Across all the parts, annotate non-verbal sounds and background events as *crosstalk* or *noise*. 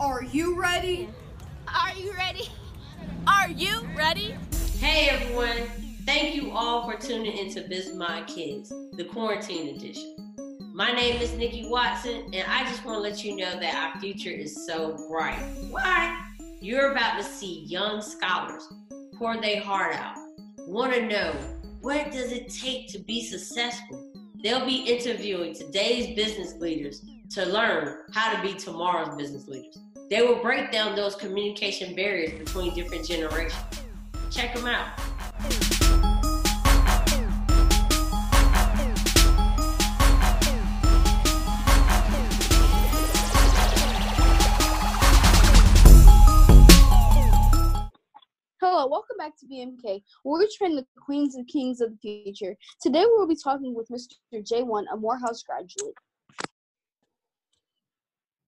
Are you ready? Are you ready? Are you ready? Hey everyone, thank you all for tuning into Biz Minds Kids, the quarantine edition. My name is Nikki Watson, and I just want to let you know that our future is so bright. Why? You're about to see young scholars pour their heart out, want to know what does it take to be successful. They'll be interviewing today's business leaders to learn how to be tomorrow's business leaders. They will break down those communication barriers between different generations. Check them out. Welcome back to BMK. We're training the queens and kings of the future. Today we will be talking with Mr. J1, a Morehouse graduate.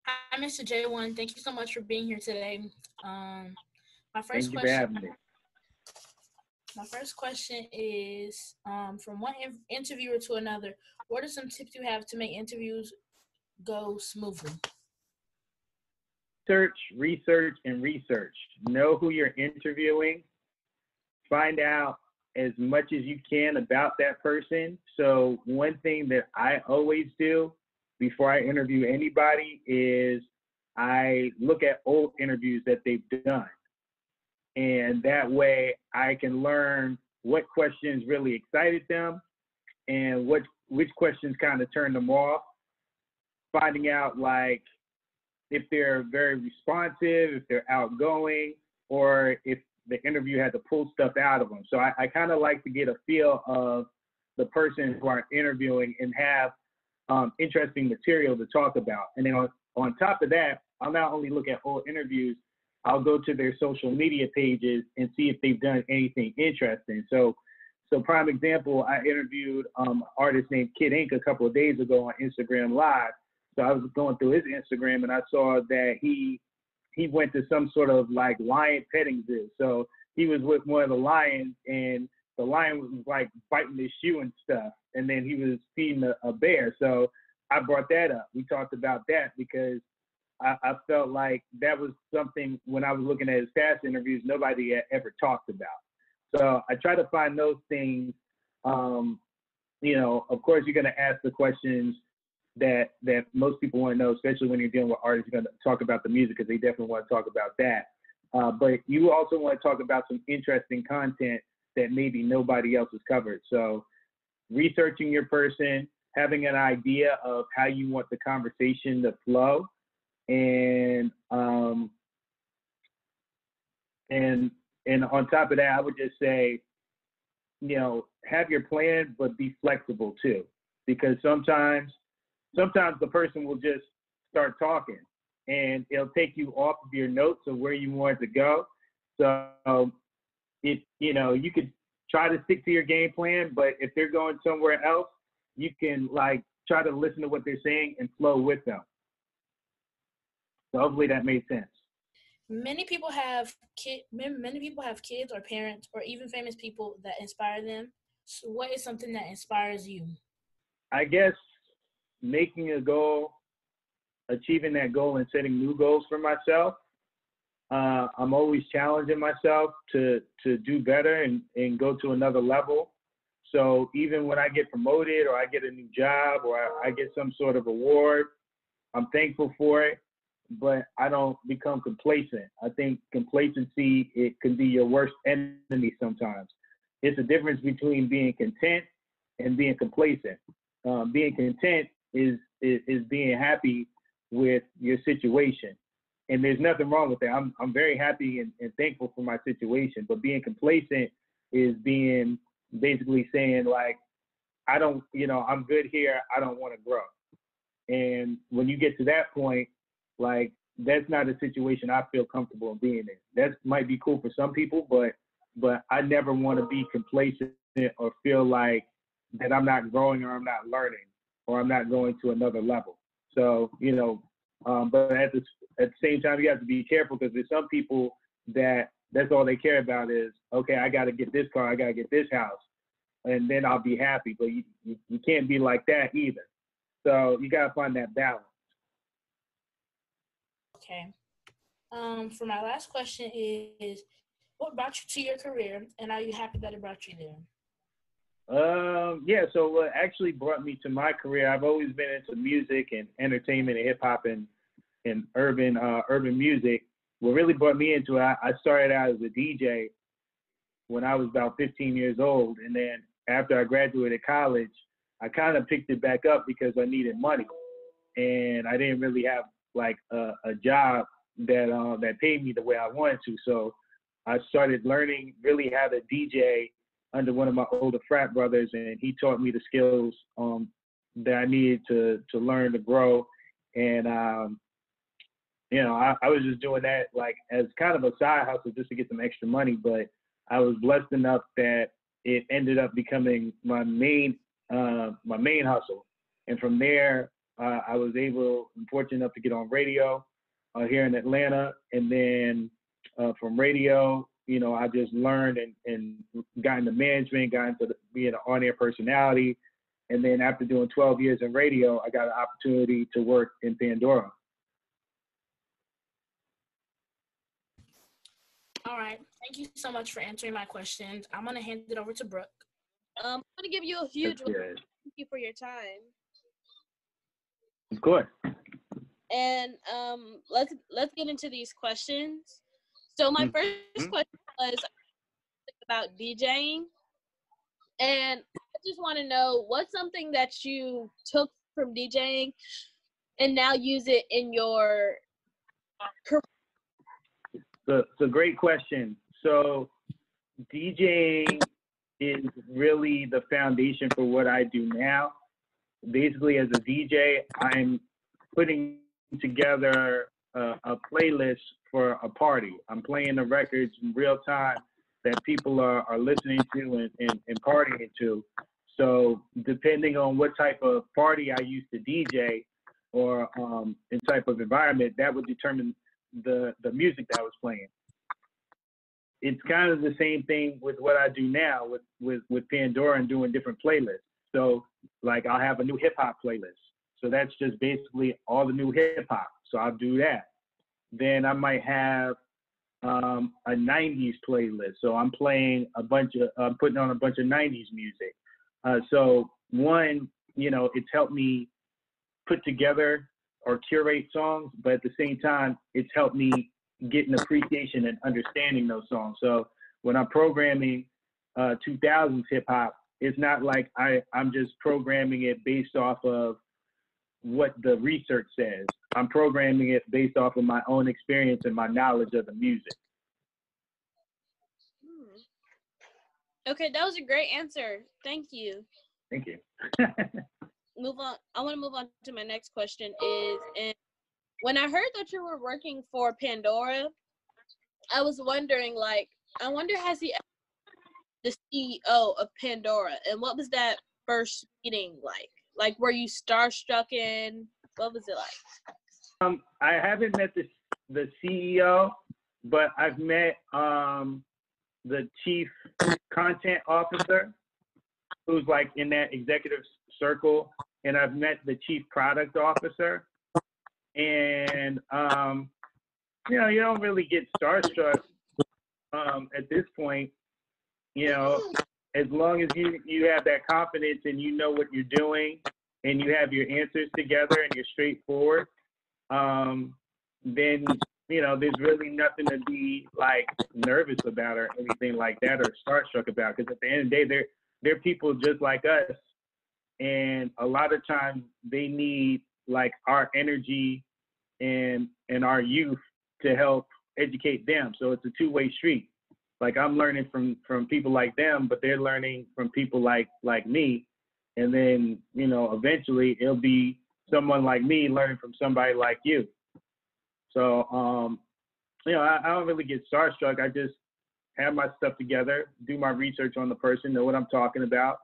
Hi, Mr. J1. Thank you so much for being here today. Um, my first Thank you for question. having me. My first question is, um, from one in- interviewer to another, what are some tips you have to make interviews go smoothly? Search, research, and research. Know who you're interviewing. Find out as much as you can about that person. So, one thing that I always do before I interview anybody is I look at old interviews that they've done. And that way I can learn what questions really excited them and what which questions kind of turned them off. Finding out like if they're very responsive, if they're outgoing, or if the interview had to pull stuff out of them. So I, I kind of like to get a feel of the person who I'm interviewing and have um, interesting material to talk about. And then on, on top of that, I'll not only look at old interviews, I'll go to their social media pages and see if they've done anything interesting. So, so prime example, I interviewed um, an artist named Kid Ink a couple of days ago on Instagram Live. So I was going through his Instagram and I saw that he he went to some sort of like lion petting zoo. So he was with one of the lions and the lion was like biting his shoe and stuff. And then he was feeding a, a bear. So I brought that up. We talked about that because I, I felt like that was something when I was looking at his past interviews, nobody had ever talked about. So I try to find those things. Um, you know, of course, you're going to ask the questions that that most people want to know, especially when you're dealing with artists. You're going to talk about the music because they definitely want to talk about that. Uh, but you also want to talk about some interesting content that maybe nobody else has covered. So researching your person, having an idea of how you want the conversation to flow, and um, and and on top of that, I would just say, you know, have your plan, but be flexible too, because sometimes sometimes the person will just start talking and it'll take you off of your notes of where you want to go. So it you know, you could try to stick to your game plan, but if they're going somewhere else, you can like try to listen to what they're saying and flow with them. So hopefully that made sense. Many people have kid. Many people have kids or parents or even famous people that inspire them. So what is something that inspires you? I guess making a goal, achieving that goal, and setting new goals for myself. Uh, I'm always challenging myself to to do better and, and go to another level. So even when I get promoted or I get a new job or I, I get some sort of award, I'm thankful for it, but I don't become complacent. I think complacency it can be your worst enemy sometimes. It's a difference between being content and being complacent. Um, being content is, is is being happy with your situation, and there's nothing wrong with that. I'm I'm very happy and, and thankful for my situation, but being complacent is being basically saying like, I don't, you know, I'm good here. I don't want to grow. And when you get to that point, like that's not a situation I feel comfortable in being in. That might be cool for some people, but but I never want to be complacent or feel like that I'm not growing or I'm not learning or I'm not going to another level. So you know, um, but at the at the same time, you have to be careful because there's some people that that's all they care about is okay, I got to get this car, I got to get this house, and then I'll be happy. But you, you you can't be like that either. So you got to find that balance. Okay. Um, for my last question is, what brought you to your career, and are you happy that it brought you there? Um, yeah, so what actually brought me to my career, I've always been into music and entertainment and hip hop and, and urban uh, urban music. What really brought me into it, I, started out as a DJ when I was about 15 years old, and then after I graduated college, I kind of picked it back up because I needed money, and I didn't really have like a, a job that uh, that paid me the way I wanted to. So I started learning really how to DJ under one of my older frat brothers, and he taught me the skills um, that I needed to to learn to grow. And um, you know, I, I was just doing that like as kind of a side hustle just to get some extra money. But I was blessed enough that it ended up becoming my main uh, my main hustle. And from there, uh, I was able, I'm fortunate enough to get on radio uh, here in Atlanta, and then uh, from radio, you know, I just learned and, and got into management, got into the, being an on-air personality, and then after doing 12 years in radio, I got an opportunity to work in Pandora. All right. Thank you so much for answering my questions. I'm gonna hand it over to Brooke. Um, I'm gonna give you a huge That's thank you for your time. Of course. And um, let's let's get into these questions. So my Mhm. first question was about DJing, and I just want to know what's something that you took from DJing and now use it in your So it's a great question. So DJing is really the foundation for what I do now. Basically, as a DJ, I'm putting together a, a playlist for a party. I'm playing the records in real time that people are, are listening to and, and, and partying to. So depending on what type of party I used to DJ or um, in type of environment, that would determine the the music that I was playing. It's kind of the same thing with what I do now with with with Pandora and doing different playlists. So like I'll have a new hip hop playlist. So that's just basically all the new hip hop. So I'll do that. Then I might have um, a 90s playlist. So I'm playing a bunch of, I'm putting on a bunch of 90s music. Uh, so one, you know, it's helped me put together or curate songs, but at the same time, it's helped me get an appreciation and understanding those songs. So when I'm programming uh, 2000s hip hop, it's not like I, I'm just programming it based off of what the research says. I'm programming it based off of my own experience and my knowledge of the music. Hmm. Okay, that was a great answer. Thank you. Thank you. *laughs* Move on. I want to move on to my next question. Is and when I heard that you were working for Pandora, I was wondering, like, I wonder has he the CEO of Pandora, and what was that first meeting like? Like, were you starstruck in? What was it like? Um, I haven't met the the CEO, but I've met um, the chief content officer, who's like in that executive circle, and I've met the chief product officer, and um, you know, you don't really get starstruck um, at this point. You know, as long as you you have that confidence and you know what you're doing, and you have your answers together and you're straightforward, um, then you know there's really nothing to be like nervous about or anything like that or starstruck about. Because at the end of the day, they're they're people just like us, and a lot of times they need like our energy and and our youth to help educate them. So it's a two-way street. Like I'm learning from from people like them, but they're learning from people like like me, and then you know eventually it'll be someone like me learning from somebody like you. So um, you know I, I don't really get starstruck. I just have my stuff together, do my research on the person, know what I'm talking about,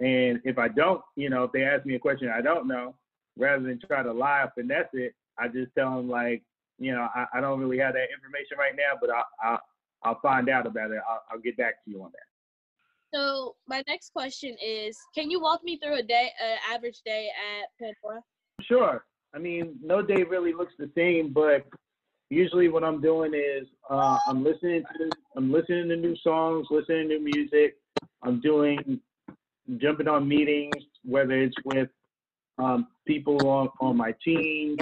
and if I don't, you know, if they ask me a question I don't know, rather than try to lie or finesse it, I just tell them like, you know, I, I don't really have that information right now, but I, I I'll find out about it. I'll, I'll get back to you on that. So my next question is, can you walk me through a day, an average day at Pandora? Sure. I mean, no day really looks the same, but usually what I'm doing is uh, I'm listening to I'm listening to new songs, listening to music. I'm doing jumping on meetings, whether it's with um, people on, on my team,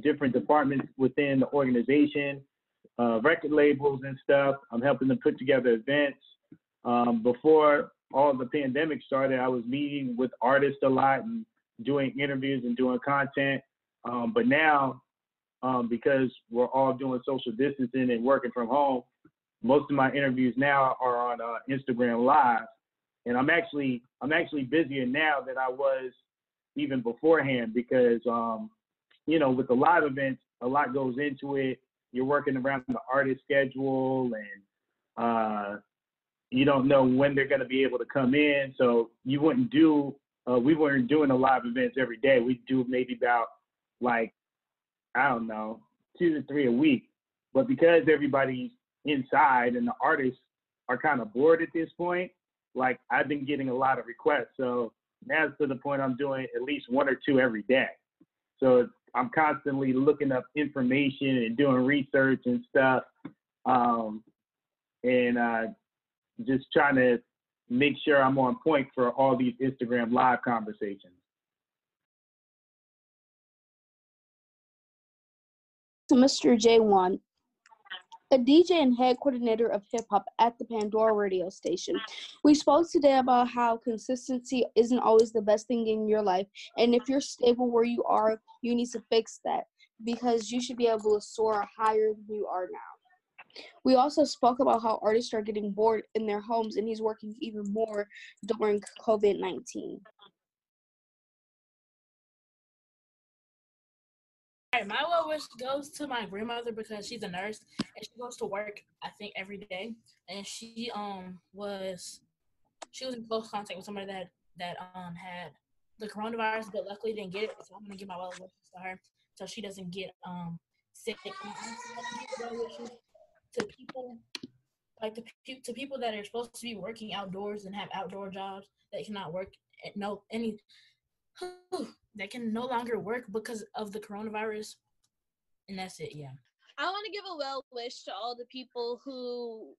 different departments within the organization, uh, record labels and stuff. I'm helping them put together events. Um, before all the pandemic started, I was meeting with artists a lot and doing interviews and doing content. Um, but now, um, because we're all doing social distancing and working from home, most of my interviews now are on uh, Instagram Live, and I'm actually I'm actually busier now than I was even beforehand because um, you know with the live events, a lot goes into it. You're working around the artist schedule and uh, you don't know when they're going to be able to come in. So you wouldn't do, uh, we weren't doing the live events every day. We do maybe about like, I don't know, two to three a week. But because everybody's inside and the artists are kind of bored at this point, like I've been getting a lot of requests. So now to the point I'm doing at least one or two every day. So I'm constantly looking up information and doing research and stuff. Um, and uh, just trying to make sure I'm on point for all these Instagram live conversations. Mr. J1, a DJ and head coordinator of hip hop at the Pandora radio station. We spoke today about how consistency isn't always the best thing in your life. And if you're stable where you are, you need to fix that because you should be able to soar higher than you are now. We also spoke about how artists are getting bored in their homes, and he's working even more during COVID 19. All right, my well wish goes to my grandmother because she's a nurse and she goes to work I think every day, and she um was she was in close contact with somebody that that um had the coronavirus, but luckily didn't get it. So I'm gonna give my well wishes to her so she doesn't get um sick to people like to, to people that are supposed to be working outdoors and have outdoor jobs that cannot work at no any that can no longer work because of the coronavirus and that's it yeah. I want to give a well wish to all the people who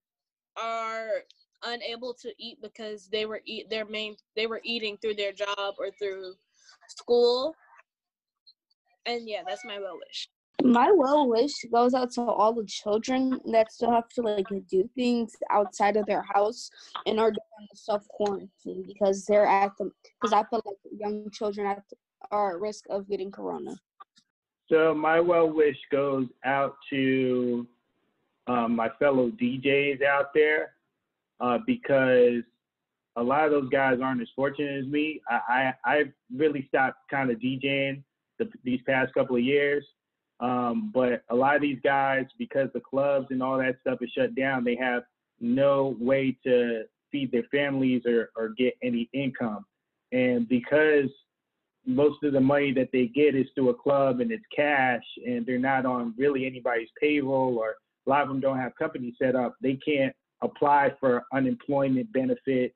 are unable to eat because they were eat their main they were eating through their job or through school. And yeah that's my well wish my well wish goes out to all the children that still have to like do things outside of their house and are doing self quarantine because they're at the because I feel like young children at, are at risk of getting corona. So my well wish goes out to um, my fellow DJs out there uh, because a lot of those guys aren't as fortunate as me. I I, I really stopped kind of DJing the, these past couple of years um, but a lot of these guys, because the clubs and all that stuff is shut down, they have no way to feed their families or, or get any income. And because most of the money that they get is through a club and it's cash and they're not on really anybody's payroll or a lot of them don't have companies set up, they can't apply for unemployment benefits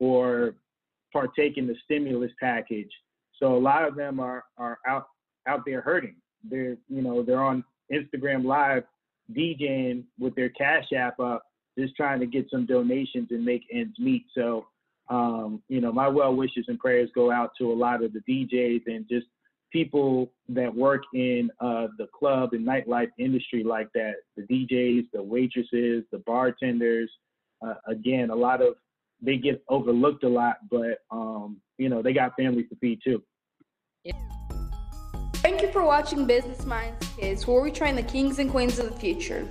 or partake in the stimulus package. So a lot of them are, are out out there hurting they're you know they're on Instagram Live DJing with their Cash App up, just trying to get some donations and make ends meet. So um, you know my well wishes and prayers go out to a lot of the DJs and just people that work in uh, the club and nightlife industry like that the DJs, the waitresses, the bartenders. Uh, again, a lot of they get overlooked a lot, but um, you know they got families to feed too. Yeah. Thank you for watching Business Minds Kids, where we train the kings and queens of the future.